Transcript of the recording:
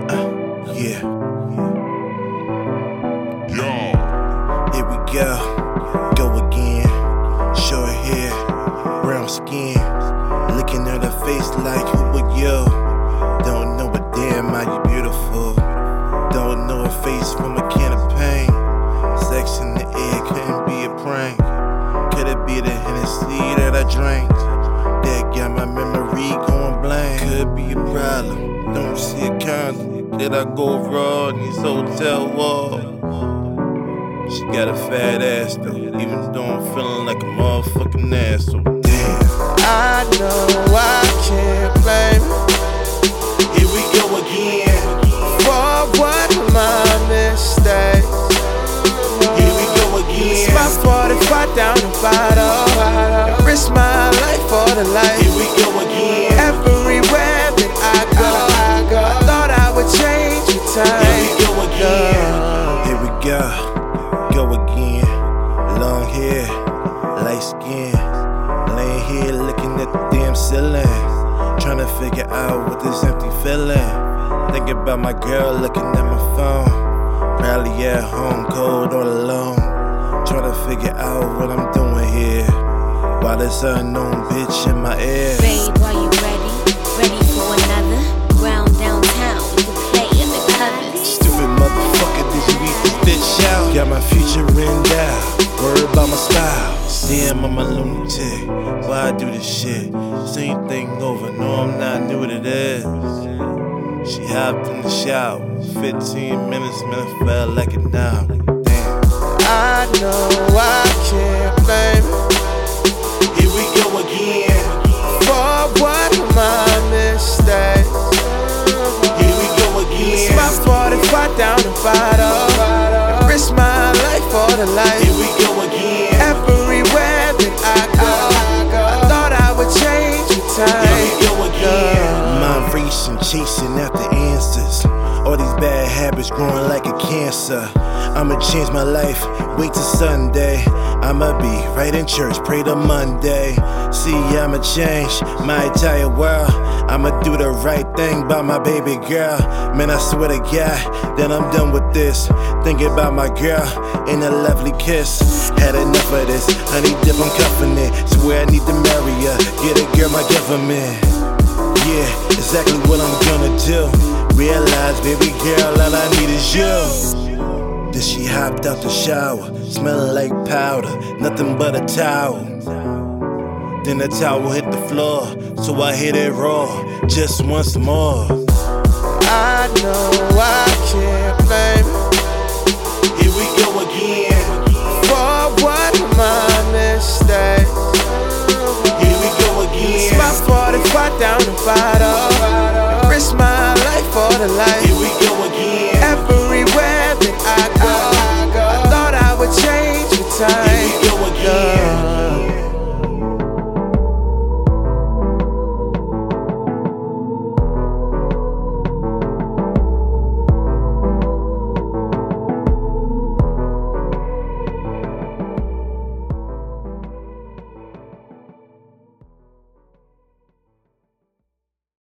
Uh-uh. Yeah. Yo. Here we go. Go again. Short hair, brown skin. Looking at her face like who would you? Don't know a damn how you beautiful. Don't know a face from a can of pain. Sex in the air couldn't be a prank. Could it be the Hennessy that I drank? That got my memory going blank. Could be a problem. Don't see did I go raw in these hotel walls? She got a fat ass though, even though I'm feeling like a motherfucking asshole. Damn. I know I can't blame Here we go again. for what my mistake. Here we go It's again. my fault if I down the bottle. Risk my life for the light. Light skin. Laying here looking at the damn ceiling. Trying to figure out what this empty feeling. Thinking about my girl looking at my phone. Probably at home, cold all alone. Trying to figure out what I'm doing here. While this unknown bitch in my ear. Bitch out? Got my future written down, worried about my style. Damn, I'm a lunatic. Why I do this shit? Same thing over, no, I'm not new to this. She hopped in the shower, 15 minutes, man, it felt like an hour. Damn. I know I can't blame you Here we go again. for what my mistake. Here we go It's my again. fault if I down the bottle. And risk my life for the light. Here we go again. Everywhere that I go, I thought I would change with Here we go again. Mind racing, chasing after answers. All these bad habits growing like a cancer. I'ma change my life, wait till Sunday. I'ma be right in church, pray to Monday. See, I'ma change my entire world. I'ma do the right thing by my baby girl. Man, I swear to God, that I'm done with this. Thinking about my girl and a lovely kiss. Had enough of this, honey dip, I'm cuffing it. Swear I need to marry her, get a girl my government. Yeah, exactly what I'm gonna do. Realize, baby girl, all I need is you. Then she hopped out the shower, smelling like powder, nothing but a towel. Then the towel hit the floor, so I hit it raw just once more. I know I can't blame. Here we go again. For one of my mistakes. Here we go again. Spot 45 down